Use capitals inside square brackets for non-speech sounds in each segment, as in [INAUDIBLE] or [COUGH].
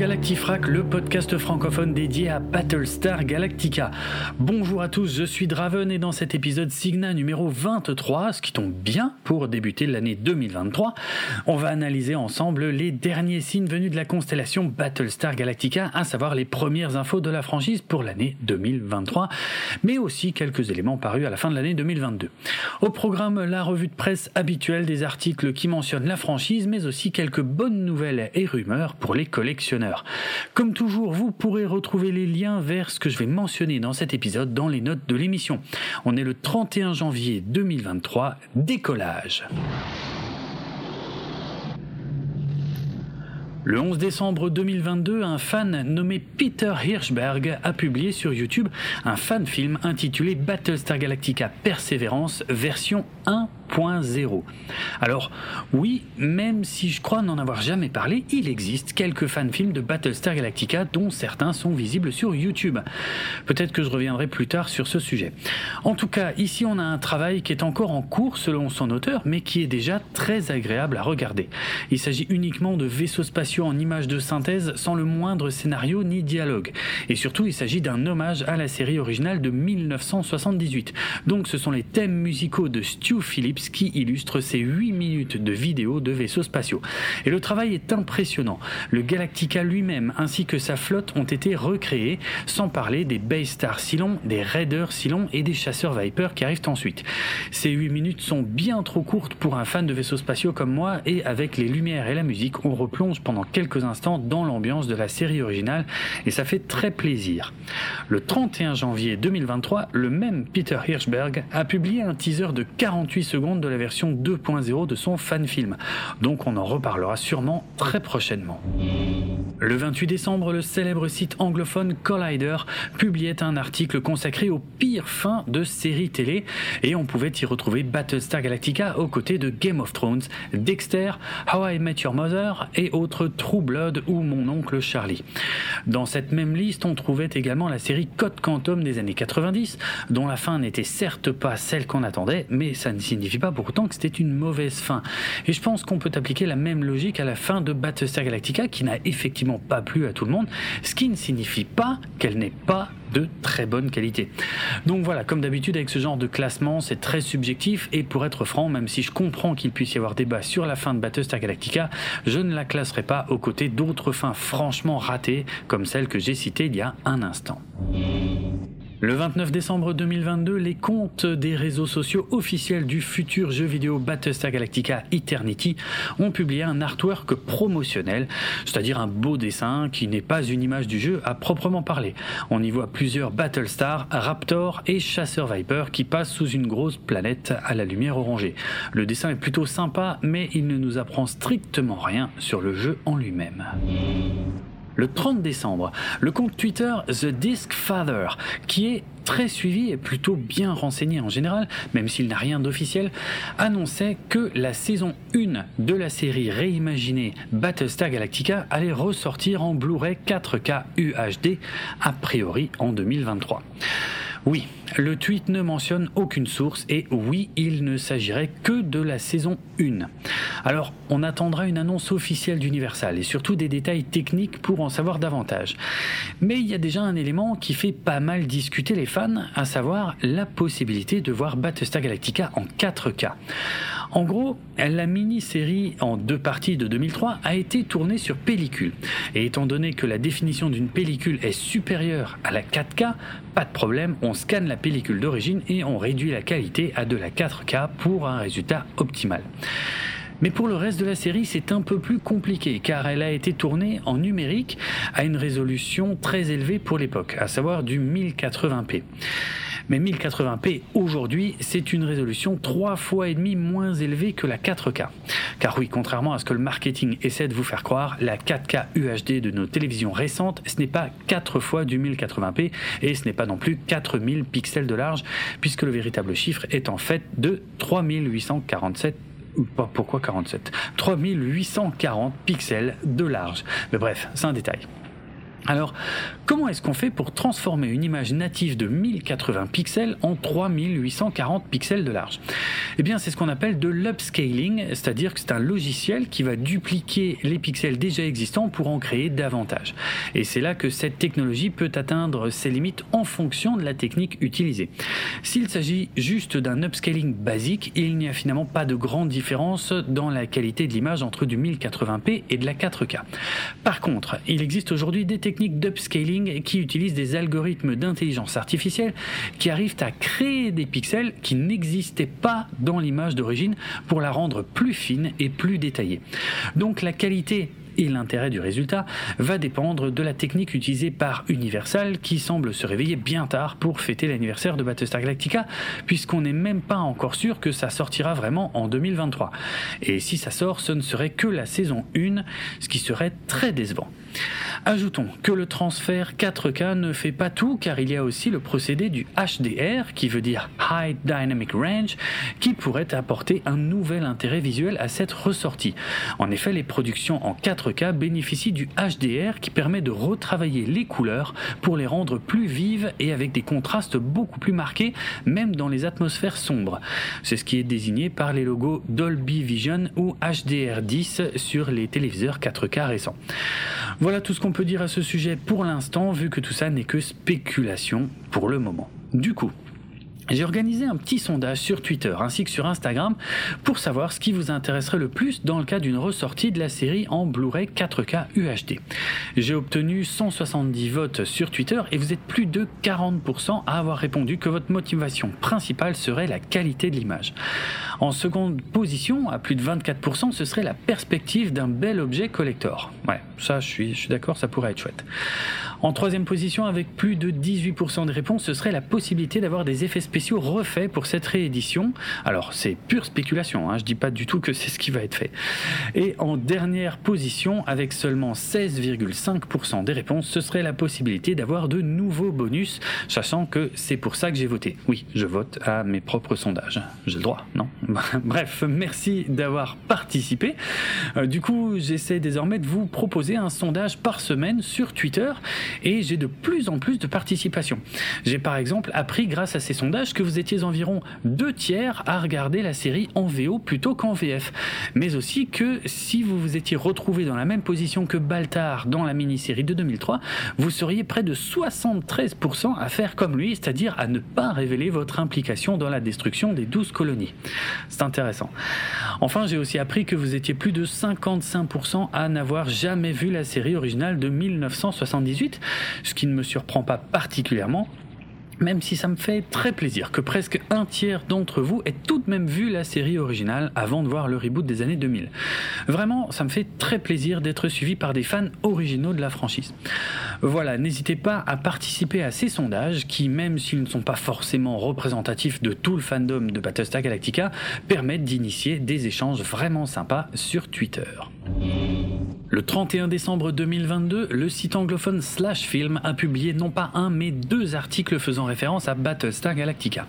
que Galactifrac, le podcast francophone dédié à Battlestar Galactica. Bonjour à tous, je suis Draven et dans cet épisode Signa numéro 23, ce qui tombe bien pour débuter l'année 2023, on va analyser ensemble les derniers signes venus de la constellation Battlestar Galactica, à savoir les premières infos de la franchise pour l'année 2023, mais aussi quelques éléments parus à la fin de l'année 2022. Au programme, la revue de presse habituelle des articles qui mentionnent la franchise, mais aussi quelques bonnes nouvelles et rumeurs pour les collectionneurs. Comme toujours, vous pourrez retrouver les liens vers ce que je vais mentionner dans cet épisode dans les notes de l'émission. On est le 31 janvier 2023, décollage. Le 11 décembre 2022, un fan nommé Peter Hirschberg a publié sur YouTube un fan film intitulé Battlestar Galactica Perseverance version 1 alors oui, même si je crois n'en avoir jamais parlé, il existe quelques fan-films de Battlestar Galactica dont certains sont visibles sur YouTube. Peut-être que je reviendrai plus tard sur ce sujet. En tout cas, ici on a un travail qui est encore en cours selon son auteur, mais qui est déjà très agréable à regarder. Il s'agit uniquement de vaisseaux spatiaux en images de synthèse sans le moindre scénario ni dialogue. Et surtout, il s'agit d'un hommage à la série originale de 1978. Donc ce sont les thèmes musicaux de Stu Phillips qui illustre ces 8 minutes de vidéos de vaisseaux spatiaux. Et le travail est impressionnant. Le Galactica lui-même ainsi que sa flotte ont été recréés, sans parler des Baystar Cylon, des Raiders Cylon et des chasseurs Viper qui arrivent ensuite. Ces 8 minutes sont bien trop courtes pour un fan de vaisseaux spatiaux comme moi et avec les lumières et la musique, on replonge pendant quelques instants dans l'ambiance de la série originale et ça fait très plaisir. Le 31 janvier 2023, le même Peter Hirschberg a publié un teaser de 48 secondes de la version 2.0 de son fan film. Donc on en reparlera sûrement très prochainement. Le 28 décembre, le célèbre site anglophone Collider publiait un article consacré aux pires fins de séries télé et on pouvait y retrouver Battlestar Galactica aux côtés de Game of Thrones, Dexter, How I Met Your Mother et autres True Blood ou Mon oncle Charlie. Dans cette même liste, on trouvait également la série Code Quantum des années 90, dont la fin n'était certes pas celle qu'on attendait, mais ça ne signifie pas pour autant que c'était une mauvaise fin. Et je pense qu'on peut appliquer la même logique à la fin de Battlestar Galactica qui n'a effectivement pas plu à tout le monde, ce qui ne signifie pas qu'elle n'est pas de très bonne qualité. Donc voilà, comme d'habitude avec ce genre de classement, c'est très subjectif et pour être franc, même si je comprends qu'il puisse y avoir débat sur la fin de Battlestar Galactica, je ne la classerai pas aux côtés d'autres fins franchement ratées comme celle que j'ai citée il y a un instant. Le 29 décembre 2022, les comptes des réseaux sociaux officiels du futur jeu vidéo Battlestar Galactica Eternity ont publié un artwork promotionnel, c'est-à-dire un beau dessin qui n'est pas une image du jeu à proprement parler. On y voit plusieurs Battlestar, Raptor et Chasseur Viper qui passent sous une grosse planète à la lumière orangée. Le dessin est plutôt sympa, mais il ne nous apprend strictement rien sur le jeu en lui-même. Le 30 décembre, le compte Twitter The Disc Father, qui est très suivi et plutôt bien renseigné en général, même s'il n'a rien d'officiel, annonçait que la saison 1 de la série réimaginée Battlestar Galactica allait ressortir en Blu-ray 4K UHD, a priori en 2023. Oui, le tweet ne mentionne aucune source et oui, il ne s'agirait que de la saison 1. Alors, on attendra une annonce officielle d'Universal et surtout des détails techniques pour en savoir davantage. Mais il y a déjà un élément qui fait pas mal discuter les fans, à savoir la possibilité de voir Battlestar Galactica en 4K. En gros, la mini-série en deux parties de 2003 a été tournée sur pellicule. Et étant donné que la définition d'une pellicule est supérieure à la 4K, pas de problème, on scanne la pellicule d'origine et on réduit la qualité à de la 4K pour un résultat optimal. Mais pour le reste de la série, c'est un peu plus compliqué car elle a été tournée en numérique à une résolution très élevée pour l'époque, à savoir du 1080p. Mais 1080p aujourd'hui, c'est une résolution trois fois et demi moins élevée que la 4K. Car oui, contrairement à ce que le marketing essaie de vous faire croire, la 4K UHD de nos télévisions récentes, ce n'est pas 4 fois du 1080p et ce n'est pas non plus 4000 pixels de large, puisque le véritable chiffre est en fait de 3847 pourquoi 47 3840 pixels de large. Mais bref, c'est un détail. Alors, comment est-ce qu'on fait pour transformer une image native de 1080 pixels en 3840 pixels de large? Eh bien, c'est ce qu'on appelle de l'upscaling, c'est-à-dire que c'est un logiciel qui va dupliquer les pixels déjà existants pour en créer davantage. Et c'est là que cette technologie peut atteindre ses limites en fonction de la technique utilisée. S'il s'agit juste d'un upscaling basique, il n'y a finalement pas de grande différence dans la qualité de l'image entre du 1080p et de la 4K. Par contre, il existe aujourd'hui des techniques d'upscaling qui utilisent des algorithmes d'intelligence artificielle qui arrivent à créer des pixels qui n'existaient pas dans l'image d'origine pour la rendre plus fine et plus détaillée. Donc la qualité et l'intérêt du résultat va dépendre de la technique utilisée par Universal qui semble se réveiller bien tard pour fêter l'anniversaire de Battlestar Galactica puisqu'on n'est même pas encore sûr que ça sortira vraiment en 2023. Et si ça sort, ce ne serait que la saison 1, ce qui serait très décevant. Ajoutons que le transfert 4K ne fait pas tout car il y a aussi le procédé du HDR qui veut dire High Dynamic Range qui pourrait apporter un nouvel intérêt visuel à cette ressortie. En effet, les productions en 4K bénéficient du HDR qui permet de retravailler les couleurs pour les rendre plus vives et avec des contrastes beaucoup plus marqués même dans les atmosphères sombres. C'est ce qui est désigné par les logos Dolby Vision ou HDR10 sur les téléviseurs 4K récents. Voilà tout ce qu'on peut dire à ce sujet pour l'instant, vu que tout ça n'est que spéculation pour le moment. Du coup, j'ai organisé un petit sondage sur Twitter ainsi que sur Instagram pour savoir ce qui vous intéresserait le plus dans le cas d'une ressortie de la série en Blu-ray 4K UHD. J'ai obtenu 170 votes sur Twitter et vous êtes plus de 40% à avoir répondu que votre motivation principale serait la qualité de l'image. En seconde position, à plus de 24%, ce serait la perspective d'un bel objet collector. Ouais, ça je suis, je suis d'accord, ça pourrait être chouette. En troisième position, avec plus de 18% de réponses, ce serait la possibilité d'avoir des effets spéciaux refaits pour cette réédition. Alors, c'est pure spéculation, hein, je dis pas du tout que c'est ce qui va être fait. Et en dernière position, avec seulement 16,5% des réponses, ce serait la possibilité d'avoir de nouveaux bonus, sachant que c'est pour ça que j'ai voté. Oui, je vote à mes propres sondages. J'ai le droit, non? [LAUGHS] Bref, merci d'avoir participé. Euh, du coup, j'essaie désormais de vous proposer un sondage par semaine sur Twitter et j'ai de plus en plus de participation. J'ai par exemple appris grâce à ces sondages que vous étiez environ deux tiers à regarder la série en VO plutôt qu'en VF, mais aussi que si vous vous étiez retrouvé dans la même position que Baltar dans la mini-série de 2003, vous seriez près de 73% à faire comme lui, c'est-à-dire à ne pas révéler votre implication dans la destruction des 12 colonies. C'est intéressant. Enfin, j'ai aussi appris que vous étiez plus de 55% à n'avoir jamais vu la série originale de 1978, ce qui ne me surprend pas particulièrement même si ça me fait très plaisir que presque un tiers d'entre vous ait tout de même vu la série originale avant de voir le reboot des années 2000. Vraiment, ça me fait très plaisir d'être suivi par des fans originaux de la franchise. Voilà, n'hésitez pas à participer à ces sondages qui, même s'ils ne sont pas forcément représentatifs de tout le fandom de Battlestar Galactica, permettent d'initier des échanges vraiment sympas sur Twitter. Le 31 décembre 2022, le site anglophone Slash Film a publié non pas un mais deux articles faisant référence à Battlestar Galactica.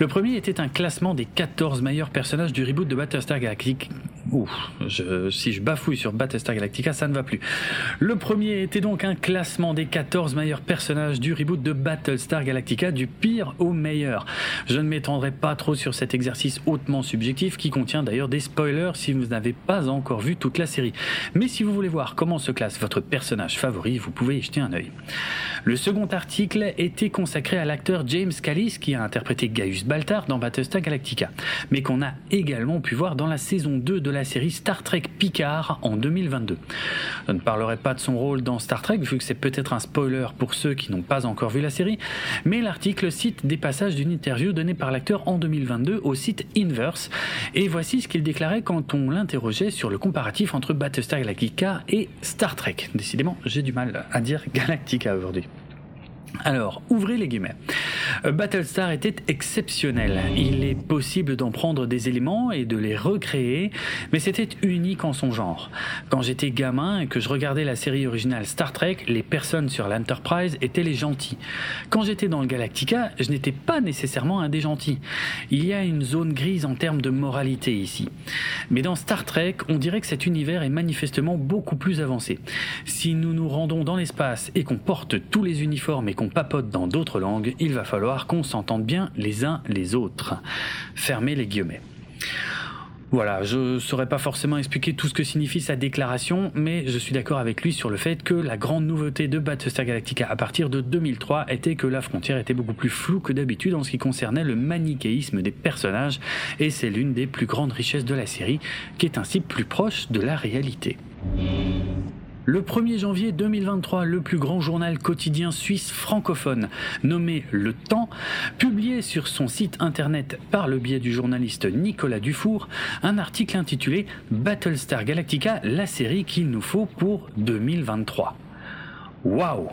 Le premier était un classement des 14 meilleurs personnages du reboot de Battlestar Galactica. Ouh, si je bafouille sur Battlestar Galactica, ça ne va plus. Le premier était donc un classement des 14 meilleurs personnages du reboot de Battlestar Galactica, du pire au meilleur. Je ne m'étendrai pas trop sur cet exercice hautement subjectif qui contient d'ailleurs des spoilers si vous n'avez pas encore vu toute la série. Voulez voir comment se classe votre personnage favori, vous pouvez y jeter un œil. Le second article était consacré à l'acteur James Callis qui a interprété Gaius Baltar dans Battlestar Galactica, mais qu'on a également pu voir dans la saison 2 de la série Star Trek Picard en 2022. Je ne parlerai pas de son rôle dans Star Trek vu que c'est peut-être un spoiler pour ceux qui n'ont pas encore vu la série, mais l'article cite des passages d'une interview donnée par l'acteur en 2022 au site Inverse, et voici ce qu'il déclarait quand on l'interrogeait sur le comparatif entre Battlestar Galactica et Star Trek. Décidément, j'ai du mal à dire Galactica aujourd'hui. Alors, ouvrez les guillemets. Euh, Battlestar était exceptionnel. Il est possible d'en prendre des éléments et de les recréer, mais c'était unique en son genre. Quand j'étais gamin et que je regardais la série originale Star Trek, les personnes sur l'Enterprise étaient les gentils. Quand j'étais dans le Galactica, je n'étais pas nécessairement un des gentils. Il y a une zone grise en termes de moralité ici. Mais dans Star Trek, on dirait que cet univers est manifestement beaucoup plus avancé. Si nous nous rendons dans l'espace et qu'on porte tous les uniformes et qu'on papote dans d'autres langues, il va falloir qu'on s'entende bien les uns les autres. Fermez les guillemets. Voilà, je ne saurais pas forcément expliquer tout ce que signifie sa déclaration, mais je suis d'accord avec lui sur le fait que la grande nouveauté de Battlestar Galactica à partir de 2003 était que la frontière était beaucoup plus floue que d'habitude en ce qui concernait le manichéisme des personnages, et c'est l'une des plus grandes richesses de la série, qui est ainsi plus proche de la réalité. Le 1er janvier 2023, le plus grand journal quotidien suisse francophone, nommé Le Temps, publiait sur son site internet par le biais du journaliste Nicolas Dufour un article intitulé Battlestar Galactica, la série qu'il nous faut pour 2023. Waouh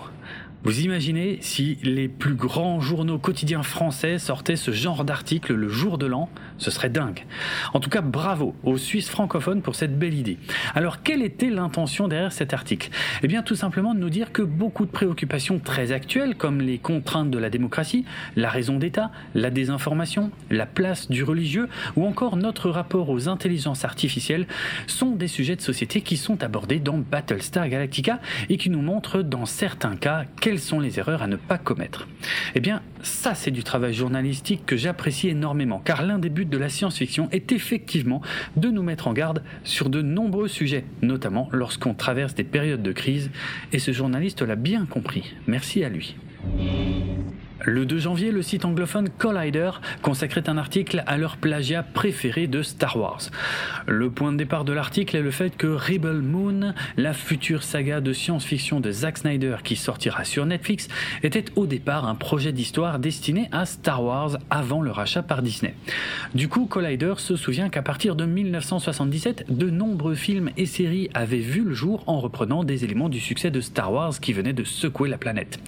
vous imaginez si les plus grands journaux quotidiens français sortaient ce genre d'article le jour de l'an Ce serait dingue. En tout cas, bravo aux Suisses francophones pour cette belle idée. Alors, quelle était l'intention derrière cet article? Eh bien, tout simplement de nous dire que beaucoup de préoccupations très actuelles, comme les contraintes de la démocratie, la raison d'État, la désinformation, la place du religieux, ou encore notre rapport aux intelligences artificielles, sont des sujets de société qui sont abordés dans Battlestar Galactica et qui nous montrent dans certains cas quelles sont les erreurs à ne pas commettre Eh bien, ça c'est du travail journalistique que j'apprécie énormément, car l'un des buts de la science-fiction est effectivement de nous mettre en garde sur de nombreux sujets, notamment lorsqu'on traverse des périodes de crise, et ce journaliste l'a bien compris. Merci à lui. Le 2 janvier, le site anglophone Collider consacrait un article à leur plagiat préféré de Star Wars. Le point de départ de l'article est le fait que Rebel Moon, la future saga de science-fiction de Zack Snyder qui sortira sur Netflix, était au départ un projet d'histoire destiné à Star Wars avant le rachat par Disney. Du coup, Collider se souvient qu'à partir de 1977, de nombreux films et séries avaient vu le jour en reprenant des éléments du succès de Star Wars qui venaient de secouer la planète.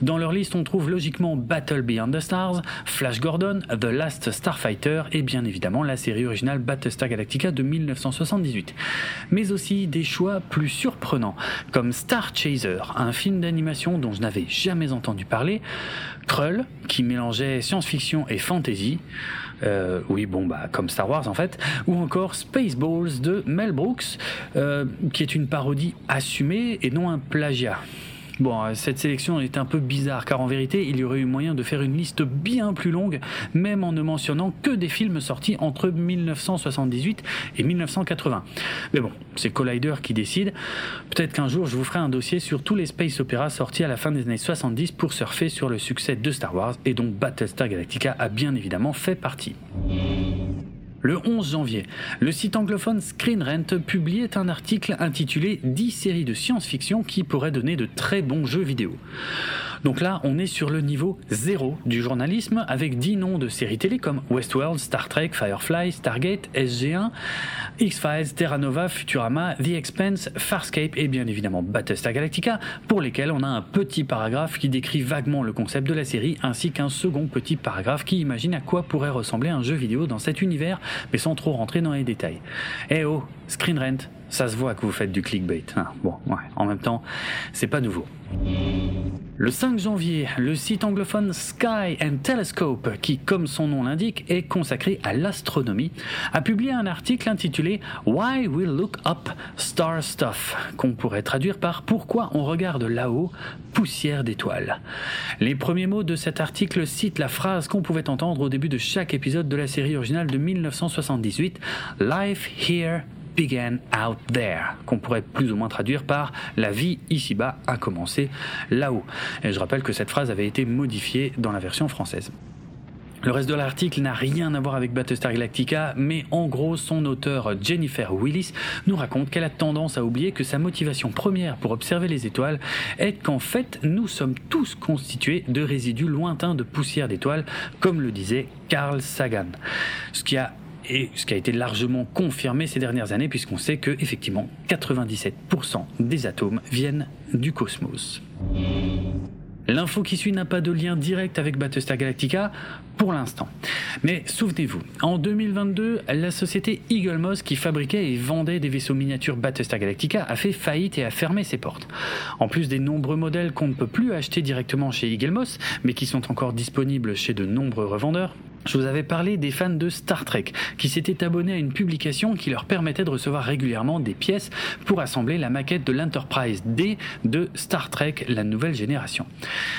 Dans leur liste, on trouve logiquement Battle Beyond the Stars, Flash Gordon, The Last Starfighter et bien évidemment la série originale Battlestar Galactica de 1978. Mais aussi des choix plus surprenants comme Star Chaser, un film d'animation dont je n'avais jamais entendu parler, Krull qui mélangeait science-fiction et fantasy, euh, oui, bon, bah, comme Star Wars en fait, ou encore Spaceballs de Mel Brooks, euh, qui est une parodie assumée et non un plagiat. Bon, euh, cette sélection est un peu bizarre car en vérité, il y aurait eu moyen de faire une liste bien plus longue, même en ne mentionnant que des films sortis entre 1978 et 1980. Mais bon, c'est Collider qui décide. Peut-être qu'un jour, je vous ferai un dossier sur tous les space opéras sortis à la fin des années 70 pour surfer sur le succès de Star Wars et dont Battlestar Galactica a bien évidemment fait partie. Le 11 janvier, le site anglophone Screen Rant publiait un article intitulé 10 séries de science-fiction qui pourraient donner de très bons jeux vidéo. Donc là, on est sur le niveau zéro du journalisme avec 10 noms de séries télé comme Westworld, Star Trek, Firefly, Stargate, SG1, X-Files, Terra Nova, Futurama, The Expanse, Farscape et bien évidemment Battlestar Galactica pour lesquels on a un petit paragraphe qui décrit vaguement le concept de la série ainsi qu'un second petit paragraphe qui imagine à quoi pourrait ressembler un jeu vidéo dans cet univers mais sans trop rentrer dans les détails. Eh oh, Screen Rent, ça se voit que vous faites du clickbait. Hein. bon, ouais, en même temps, c'est pas nouveau. Le 5 janvier, le site anglophone Sky and Telescope, qui comme son nom l'indique est consacré à l'astronomie, a publié un article intitulé Why We Look Up Star Stuff, qu'on pourrait traduire par Pourquoi on regarde là-haut poussière d'étoiles. Les premiers mots de cet article citent la phrase qu'on pouvait entendre au début de chaque épisode de la série originale de 1978, Life Here began out there, qu'on pourrait plus ou moins traduire par la vie ici-bas a commencé là-haut. Et je rappelle que cette phrase avait été modifiée dans la version française. Le reste de l'article n'a rien à voir avec Battlestar Galactica, mais en gros, son auteur Jennifer Willis nous raconte qu'elle a tendance à oublier que sa motivation première pour observer les étoiles est qu'en fait, nous sommes tous constitués de résidus lointains de poussière d'étoiles, comme le disait Carl Sagan. Ce qui a et ce qui a été largement confirmé ces dernières années puisqu'on sait que effectivement 97% des atomes viennent du cosmos. L'info qui suit n'a pas de lien direct avec Battlestar Galactica pour l'instant. Mais souvenez-vous, en 2022, la société Eagle Moss qui fabriquait et vendait des vaisseaux miniatures Battlestar Galactica a fait faillite et a fermé ses portes. En plus des nombreux modèles qu'on ne peut plus acheter directement chez Eagle Moss, mais qui sont encore disponibles chez de nombreux revendeurs, je vous avais parlé des fans de Star Trek qui s'étaient abonnés à une publication qui leur permettait de recevoir régulièrement des pièces pour assembler la maquette de l'Enterprise D de Star Trek, la nouvelle génération.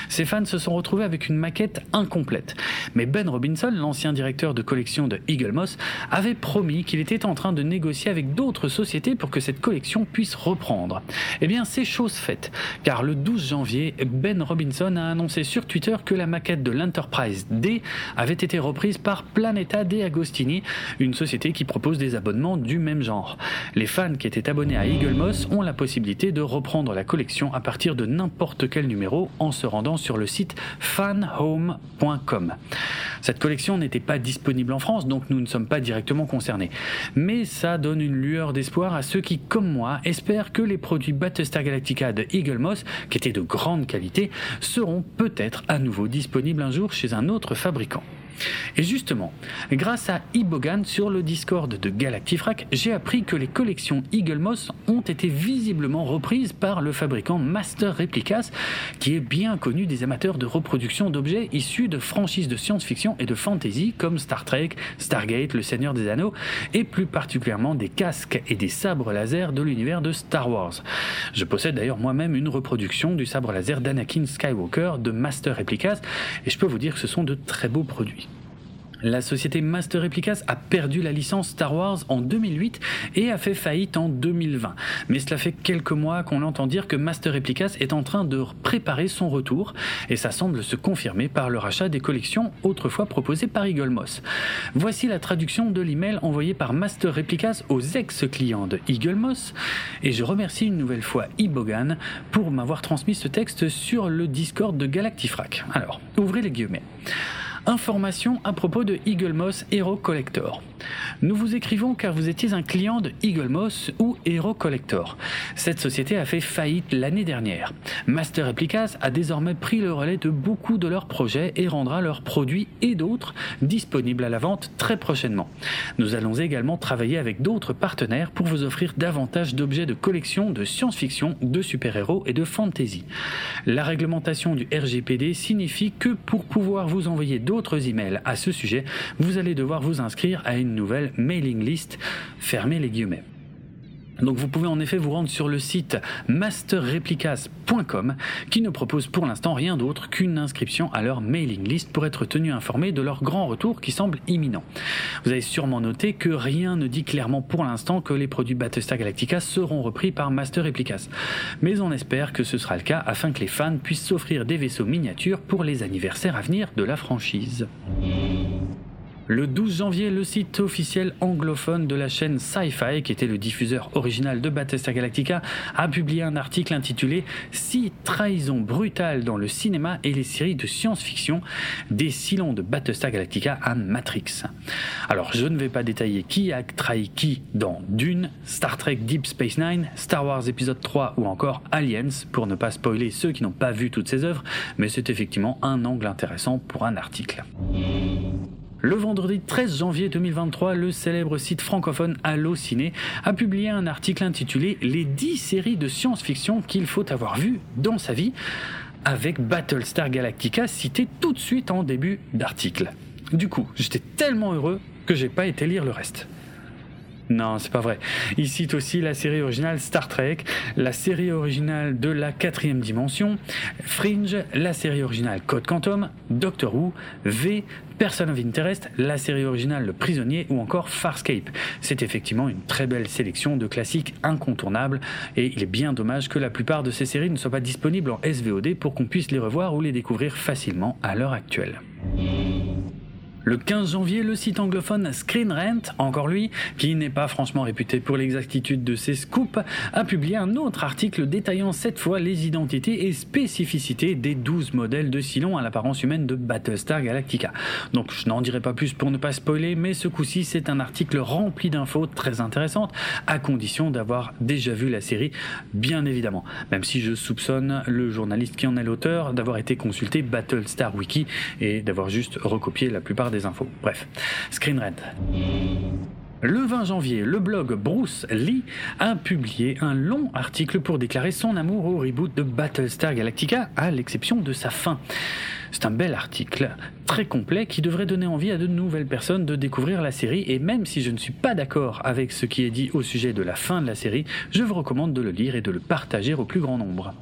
Ces fans se sont retrouvés avec une maquette incomplète. Mais Ben Robinson, l'ancien directeur de collection de Eagle Moss, avait promis qu'il était en train de négocier avec d'autres sociétés pour que cette collection puisse reprendre. Eh bien, c'est chose faite, car le 12 janvier, Ben Robinson a annoncé sur Twitter que la maquette de l'Enterprise D avait été reprise prise par Planeta de Agostini, une société qui propose des abonnements du même genre. Les fans qui étaient abonnés à Eagle Moss ont la possibilité de reprendre la collection à partir de n'importe quel numéro en se rendant sur le site fanhome.com. Cette collection n'était pas disponible en France, donc nous ne sommes pas directement concernés. Mais ça donne une lueur d'espoir à ceux qui, comme moi, espèrent que les produits Battlestar Galactica de Eagle Moss, qui étaient de grande qualité, seront peut-être à nouveau disponibles un jour chez un autre fabricant. Et justement, grâce à Ibogan sur le Discord de Galactifrac, j'ai appris que les collections Eagle Moss ont été visiblement reprises par le fabricant Master Replicas, qui est bien connu des amateurs de reproduction d'objets issus de franchises de science-fiction et de fantasy comme Star Trek, Stargate, Le Seigneur des Anneaux, et plus particulièrement des casques et des sabres laser de l'univers de Star Wars. Je possède d'ailleurs moi-même une reproduction du sabre laser d'Anakin Skywalker de Master Replicas, et je peux vous dire que ce sont de très beaux produits. La société Master Replicas a perdu la licence Star Wars en 2008 et a fait faillite en 2020. Mais cela fait quelques mois qu'on entend dire que Master Replicas est en train de préparer son retour et ça semble se confirmer par le rachat des collections autrefois proposées par Eagle Moss. Voici la traduction de l'email envoyé par Master Replicas aux ex-clients de Eagle Moss et je remercie une nouvelle fois Ibogan pour m'avoir transmis ce texte sur le Discord de Galactifrac. Alors, ouvrez les guillemets. Information à propos de Eagle Moss Hero Collector. Nous vous écrivons car vous étiez un client de Eagle Moss ou Hero Collector. Cette société a fait faillite l'année dernière. Master Replicas a désormais pris le relais de beaucoup de leurs projets et rendra leurs produits et d'autres disponibles à la vente très prochainement. Nous allons également travailler avec d'autres partenaires pour vous offrir davantage d'objets de collection de science-fiction, de super-héros et de fantasy. La réglementation du RGPD signifie que pour pouvoir vous envoyer d'autres d'autres emails à ce sujet, vous allez devoir vous inscrire à une nouvelle mailing list. Fermez les guillemets. Donc vous pouvez en effet vous rendre sur le site masterreplicas.com qui ne propose pour l'instant rien d'autre qu'une inscription à leur mailing list pour être tenu informé de leur grand retour qui semble imminent. Vous avez sûrement noté que rien ne dit clairement pour l'instant que les produits Battlestar Galactica seront repris par Master Replicas. Mais on espère que ce sera le cas afin que les fans puissent s'offrir des vaisseaux miniatures pour les anniversaires à venir de la franchise. Le 12 janvier, le site officiel anglophone de la chaîne Sci-Fi, qui était le diffuseur original de Battlestar Galactica, a publié un article intitulé Six trahisons brutales dans le cinéma et les séries de science-fiction, des silons de Battlestar Galactica à Matrix. Alors, je ne vais pas détailler qui a trahi qui dans Dune, Star Trek Deep Space Nine, Star Wars épisode 3 ou encore Aliens, pour ne pas spoiler ceux qui n'ont pas vu toutes ces œuvres, mais c'est effectivement un angle intéressant pour un article. Le vendredi 13 janvier 2023, le célèbre site francophone Allociné a publié un article intitulé Les 10 séries de science-fiction qu'il faut avoir vues dans sa vie, avec Battlestar Galactica cité tout de suite en début d'article. Du coup, j'étais tellement heureux que j'ai pas été lire le reste. Non, c'est pas vrai. Il cite aussi la série originale Star Trek, la série originale de la quatrième dimension, Fringe, la série originale Code Quantum, Doctor Who, V, Person of Interest, la série originale Le Prisonnier ou encore Farscape. C'est effectivement une très belle sélection de classiques incontournables et il est bien dommage que la plupart de ces séries ne soient pas disponibles en SVOD pour qu'on puisse les revoir ou les découvrir facilement à l'heure actuelle. Le 15 janvier, le site anglophone Screen Rant, encore lui, qui n'est pas franchement réputé pour l'exactitude de ses scoops, a publié un autre article détaillant cette fois les identités et spécificités des 12 modèles de Cylon à l'apparence humaine de Battlestar Galactica. Donc je n'en dirai pas plus pour ne pas spoiler, mais ce coup-ci c'est un article rempli d'infos très intéressantes, à condition d'avoir déjà vu la série, bien évidemment. Même si je soupçonne le journaliste qui en est l'auteur d'avoir été consulté Battlestar Wiki et d'avoir juste recopié la plupart des infos. Bref, Screen Le 20 janvier, le blog Bruce Lee a publié un long article pour déclarer son amour au reboot de Battlestar Galactica, à l'exception de sa fin. C'est un bel article, très complet, qui devrait donner envie à de nouvelles personnes de découvrir la série, et même si je ne suis pas d'accord avec ce qui est dit au sujet de la fin de la série, je vous recommande de le lire et de le partager au plus grand nombre.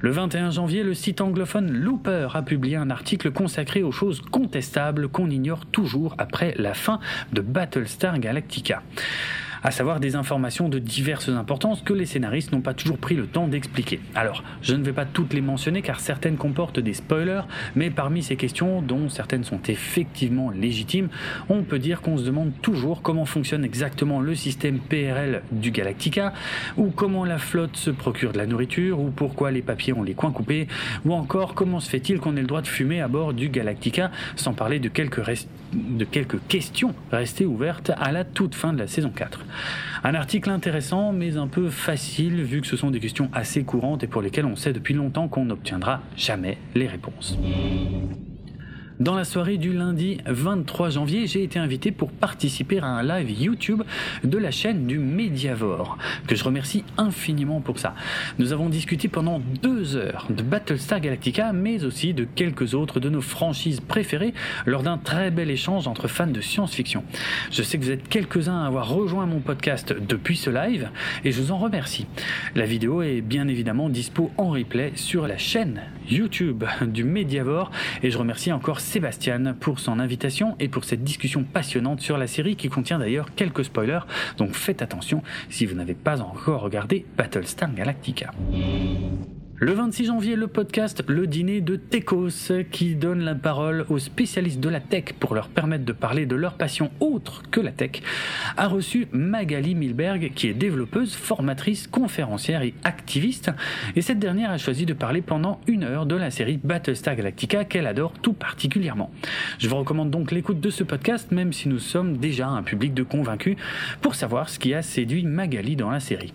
Le 21 janvier, le site anglophone Looper a publié un article consacré aux choses contestables qu'on ignore toujours après la fin de Battlestar Galactica à savoir des informations de diverses importances que les scénaristes n'ont pas toujours pris le temps d'expliquer. Alors, je ne vais pas toutes les mentionner car certaines comportent des spoilers, mais parmi ces questions, dont certaines sont effectivement légitimes, on peut dire qu'on se demande toujours comment fonctionne exactement le système PRL du Galactica, ou comment la flotte se procure de la nourriture, ou pourquoi les papiers ont les coins coupés, ou encore comment se fait-il qu'on ait le droit de fumer à bord du Galactica, sans parler de quelques, de quelques questions restées ouvertes à la toute fin de la saison 4. Un article intéressant mais un peu facile vu que ce sont des questions assez courantes et pour lesquelles on sait depuis longtemps qu'on n'obtiendra jamais les réponses. Dans la soirée du lundi 23 janvier, j'ai été invité pour participer à un live YouTube de la chaîne du Mediavore, que je remercie infiniment pour ça. Nous avons discuté pendant deux heures de Battlestar Galactica, mais aussi de quelques autres de nos franchises préférées lors d'un très bel échange entre fans de science-fiction. Je sais que vous êtes quelques-uns à avoir rejoint mon podcast depuis ce live, et je vous en remercie. La vidéo est bien évidemment dispo en replay sur la chaîne YouTube du Mediavore, et je remercie encore Sébastien pour son invitation et pour cette discussion passionnante sur la série qui contient d'ailleurs quelques spoilers, donc faites attention si vous n'avez pas encore regardé Battlestar Galactica. Le 26 janvier, le podcast Le Dîner de Techos, qui donne la parole aux spécialistes de la tech pour leur permettre de parler de leur passion autre que la tech, a reçu Magali Milberg, qui est développeuse, formatrice, conférencière et activiste. Et cette dernière a choisi de parler pendant une heure de la série Battlestar Galactica qu'elle adore tout particulièrement. Je vous recommande donc l'écoute de ce podcast, même si nous sommes déjà un public de convaincus, pour savoir ce qui a séduit Magali dans la série.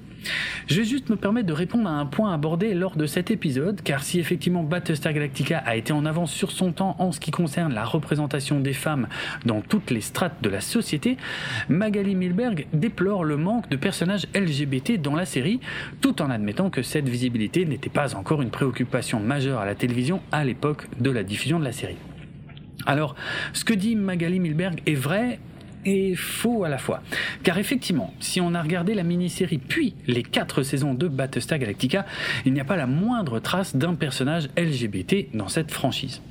Je vais juste me permettre de répondre à un point abordé lors de cet épisode, car si effectivement Battlestar Galactica a été en avance sur son temps en ce qui concerne la représentation des femmes dans toutes les strates de la société, Magali Milberg déplore le manque de personnages LGBT dans la série, tout en admettant que cette visibilité n'était pas encore une préoccupation majeure à la télévision à l'époque de la diffusion de la série. Alors, ce que dit Magali Milberg est vrai, et faux à la fois. Car effectivement, si on a regardé la mini-série puis les quatre saisons de Battlestar Galactica, il n'y a pas la moindre trace d'un personnage LGBT dans cette franchise.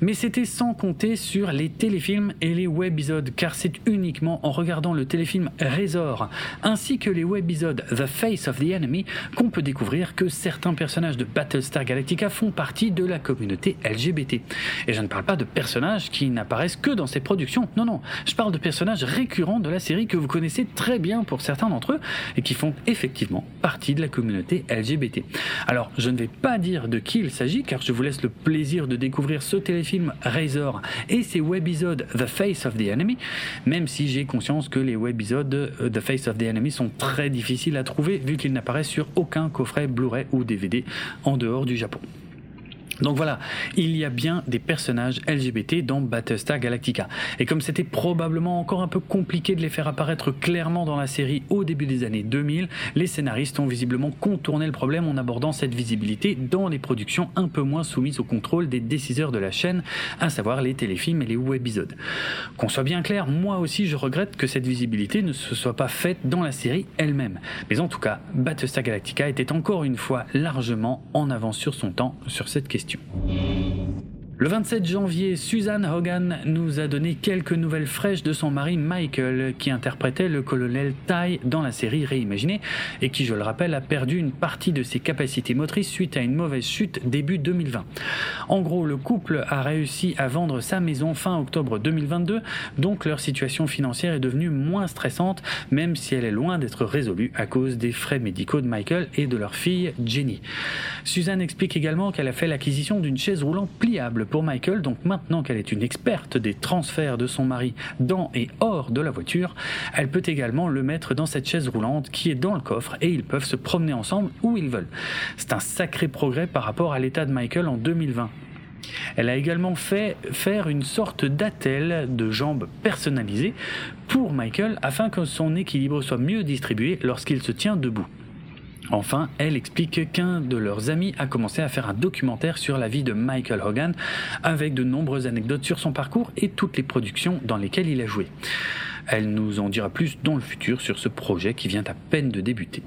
Mais c'était sans compter sur les téléfilms et les webisodes, car c'est uniquement en regardant le téléfilm Razor ainsi que les webisodes The Face of the Enemy qu'on peut découvrir que certains personnages de Battlestar Galactica font partie de la communauté LGBT. Et je ne parle pas de personnages qui n'apparaissent que dans ces productions, non non, je parle de personnages récurrents de la série que vous connaissez très bien pour certains d'entre eux et qui font effectivement partie de la communauté LGBT. Alors, je ne vais pas dire de qui il s'agit car je vous laisse le plaisir de découvrir ce téléfilm Razor et ses webisodes The Face of the Enemy, même si j'ai conscience que les webisodes euh, The Face of the Enemy sont très difficiles à trouver vu qu'ils n'apparaissent sur aucun coffret Blu-ray ou DVD en dehors du Japon. Donc voilà, il y a bien des personnages LGBT dans Battlestar Galactica. Et comme c'était probablement encore un peu compliqué de les faire apparaître clairement dans la série au début des années 2000, les scénaristes ont visiblement contourné le problème en abordant cette visibilité dans les productions un peu moins soumises au contrôle des déciseurs de la chaîne, à savoir les téléfilms et les webisodes. Qu'on soit bien clair, moi aussi je regrette que cette visibilité ne se soit pas faite dans la série elle-même. Mais en tout cas, Battlestar Galactica était encore une fois largement en avance sur son temps sur cette question. podcast. Le 27 janvier, Suzanne Hogan nous a donné quelques nouvelles fraîches de son mari Michael, qui interprétait le colonel Ty dans la série réimaginée et qui, je le rappelle, a perdu une partie de ses capacités motrices suite à une mauvaise chute début 2020. En gros, le couple a réussi à vendre sa maison fin octobre 2022, donc leur situation financière est devenue moins stressante, même si elle est loin d'être résolue à cause des frais médicaux de Michael et de leur fille Jenny. Suzanne explique également qu'elle a fait l'acquisition d'une chaise roulante pliable pour Michael, donc maintenant qu'elle est une experte des transferts de son mari dans et hors de la voiture, elle peut également le mettre dans cette chaise roulante qui est dans le coffre et ils peuvent se promener ensemble où ils veulent. C'est un sacré progrès par rapport à l'état de Michael en 2020. Elle a également fait faire une sorte d'attelle de jambes personnalisée pour Michael afin que son équilibre soit mieux distribué lorsqu'il se tient debout. Enfin, elle explique qu'un de leurs amis a commencé à faire un documentaire sur la vie de Michael Hogan avec de nombreuses anecdotes sur son parcours et toutes les productions dans lesquelles il a joué. Elle nous en dira plus dans le futur sur ce projet qui vient à peine de débuter.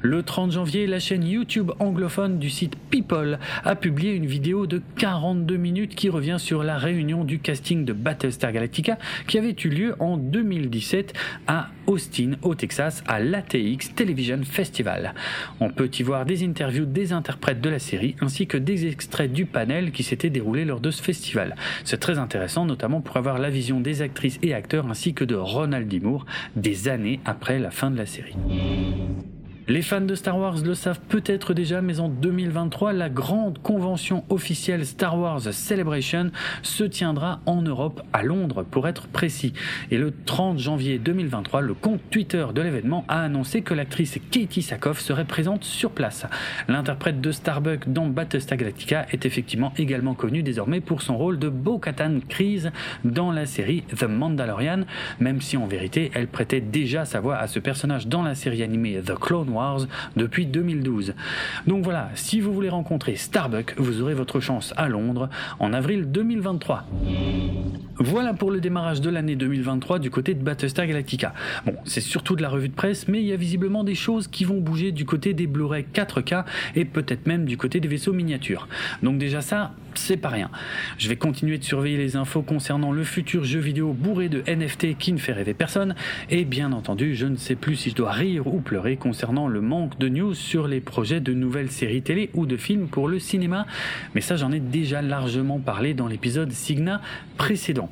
Le 30 janvier, la chaîne YouTube anglophone du site People a publié une vidéo de 42 minutes qui revient sur la réunion du casting de Battlestar Galactica qui avait eu lieu en 2017 à Austin, au Texas, à l'ATX Television Festival. On peut y voir des interviews des interprètes de la série ainsi que des extraits du panel qui s'était déroulé lors de ce festival. C'est très intéressant, notamment pour avoir la vision des actrices et acteurs ainsi que de Ronald D. Moore des années après la fin de la série. Les fans de Star Wars le savent peut-être déjà, mais en 2023, la grande convention officielle Star Wars Celebration se tiendra en Europe, à Londres pour être précis. Et le 30 janvier 2023, le compte Twitter de l'événement a annoncé que l'actrice Katie Sackhoff serait présente sur place. L'interprète de Starbuck dans Battlestar Galactica est effectivement également connue désormais pour son rôle de Bo-Katan Kryze dans la série The Mandalorian, même si en vérité elle prêtait déjà sa voix à ce personnage dans la série animée The Clone Wars depuis 2012. Donc voilà, si vous voulez rencontrer Starbuck, vous aurez votre chance à Londres en avril 2023. Voilà pour le démarrage de l'année 2023 du côté de Battlestar Galactica. Bon, c'est surtout de la revue de presse, mais il y a visiblement des choses qui vont bouger du côté des Blu-ray 4K et peut-être même du côté des vaisseaux miniatures. Donc déjà ça, c'est pas rien. Je vais continuer de surveiller les infos concernant le futur jeu vidéo bourré de NFT qui ne fait rêver personne, et bien entendu, je ne sais plus si je dois rire ou pleurer concernant le manque de news sur les projets de nouvelles séries télé ou de films pour le cinéma, mais ça j'en ai déjà largement parlé dans l'épisode Signa précédent.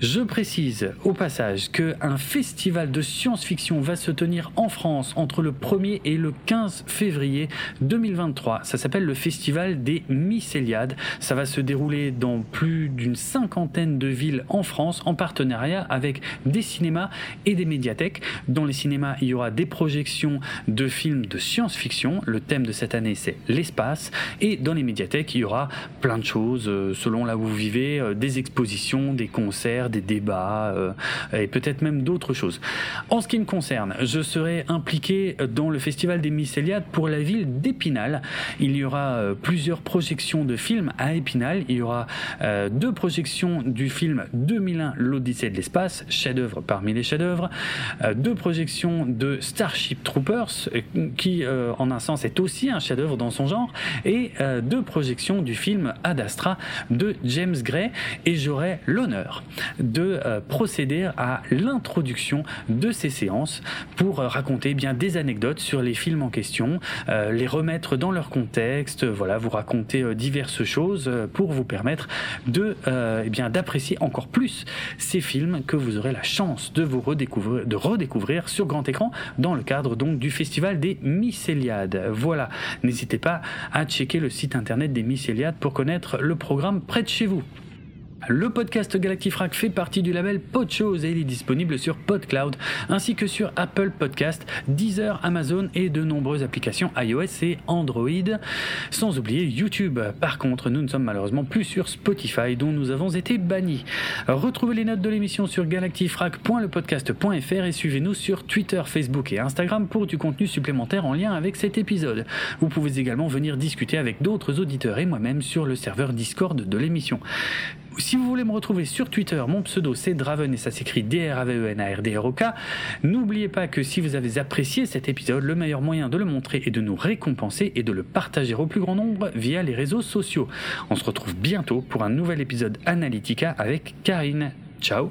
Je précise au passage qu'un festival de science-fiction va se tenir en France entre le 1er et le 15 février 2023. Ça s'appelle le festival des Mycéliades. Ça va se dérouler dans plus d'une cinquantaine de villes en France en partenariat avec des cinémas et des médiathèques. Dans les cinémas, il y aura des projections de films de science-fiction. Le thème de cette année, c'est l'espace. Et dans les médiathèques, il y aura plein de choses euh, selon là où vous vivez, euh, des expositions, des concerts des débats euh, et peut-être même d'autres choses. En ce qui me concerne, je serai impliqué dans le festival des Mycéliades pour la ville d'Épinal. Il y aura euh, plusieurs projections de films à Épinal. Il y aura euh, deux projections du film 2001 l'Odyssée de l'espace, chef-d'œuvre parmi les chefs-d'œuvre, deux projections de Starship Troopers qui en un sens est aussi un chef-d'œuvre dans son genre et deux projections du film Ad Astra de James Gray et j'aurai l'honneur de euh, procéder à l'introduction de ces séances pour euh, raconter bien des anecdotes sur les films en question, euh, les remettre dans leur contexte, voilà, vous raconter diverses choses pour vous permettre de eh bien d'apprécier encore plus ces films que vous aurez la chance de vous redécouvrir, de redécouvrir sur grand écran dans le cadre donc du festival des Mycéliades. Voilà, n'hésitez pas à checker le site internet des Mycéliades pour connaître le programme près de chez vous. Le podcast Galactifrac fait partie du label Podchose et il est disponible sur PodCloud ainsi que sur Apple Podcast, Deezer, Amazon et de nombreuses applications iOS et Android. Sans oublier YouTube. Par contre, nous ne sommes malheureusement plus sur Spotify dont nous avons été bannis. Retrouvez les notes de l'émission sur galactifrac.lepodcast.fr et suivez-nous sur Twitter, Facebook et Instagram pour du contenu supplémentaire en lien avec cet épisode. Vous pouvez également venir discuter avec d'autres auditeurs et moi-même sur le serveur Discord de l'émission. Si vous voulez me retrouver sur Twitter, mon pseudo c'est Draven et ça s'écrit D-R-A-V-E-N-A-R-D-R-O-K. N'oubliez pas que si vous avez apprécié cet épisode, le meilleur moyen de le montrer et de nous récompenser et de le partager au plus grand nombre via les réseaux sociaux. On se retrouve bientôt pour un nouvel épisode Analytica avec Karine. Ciao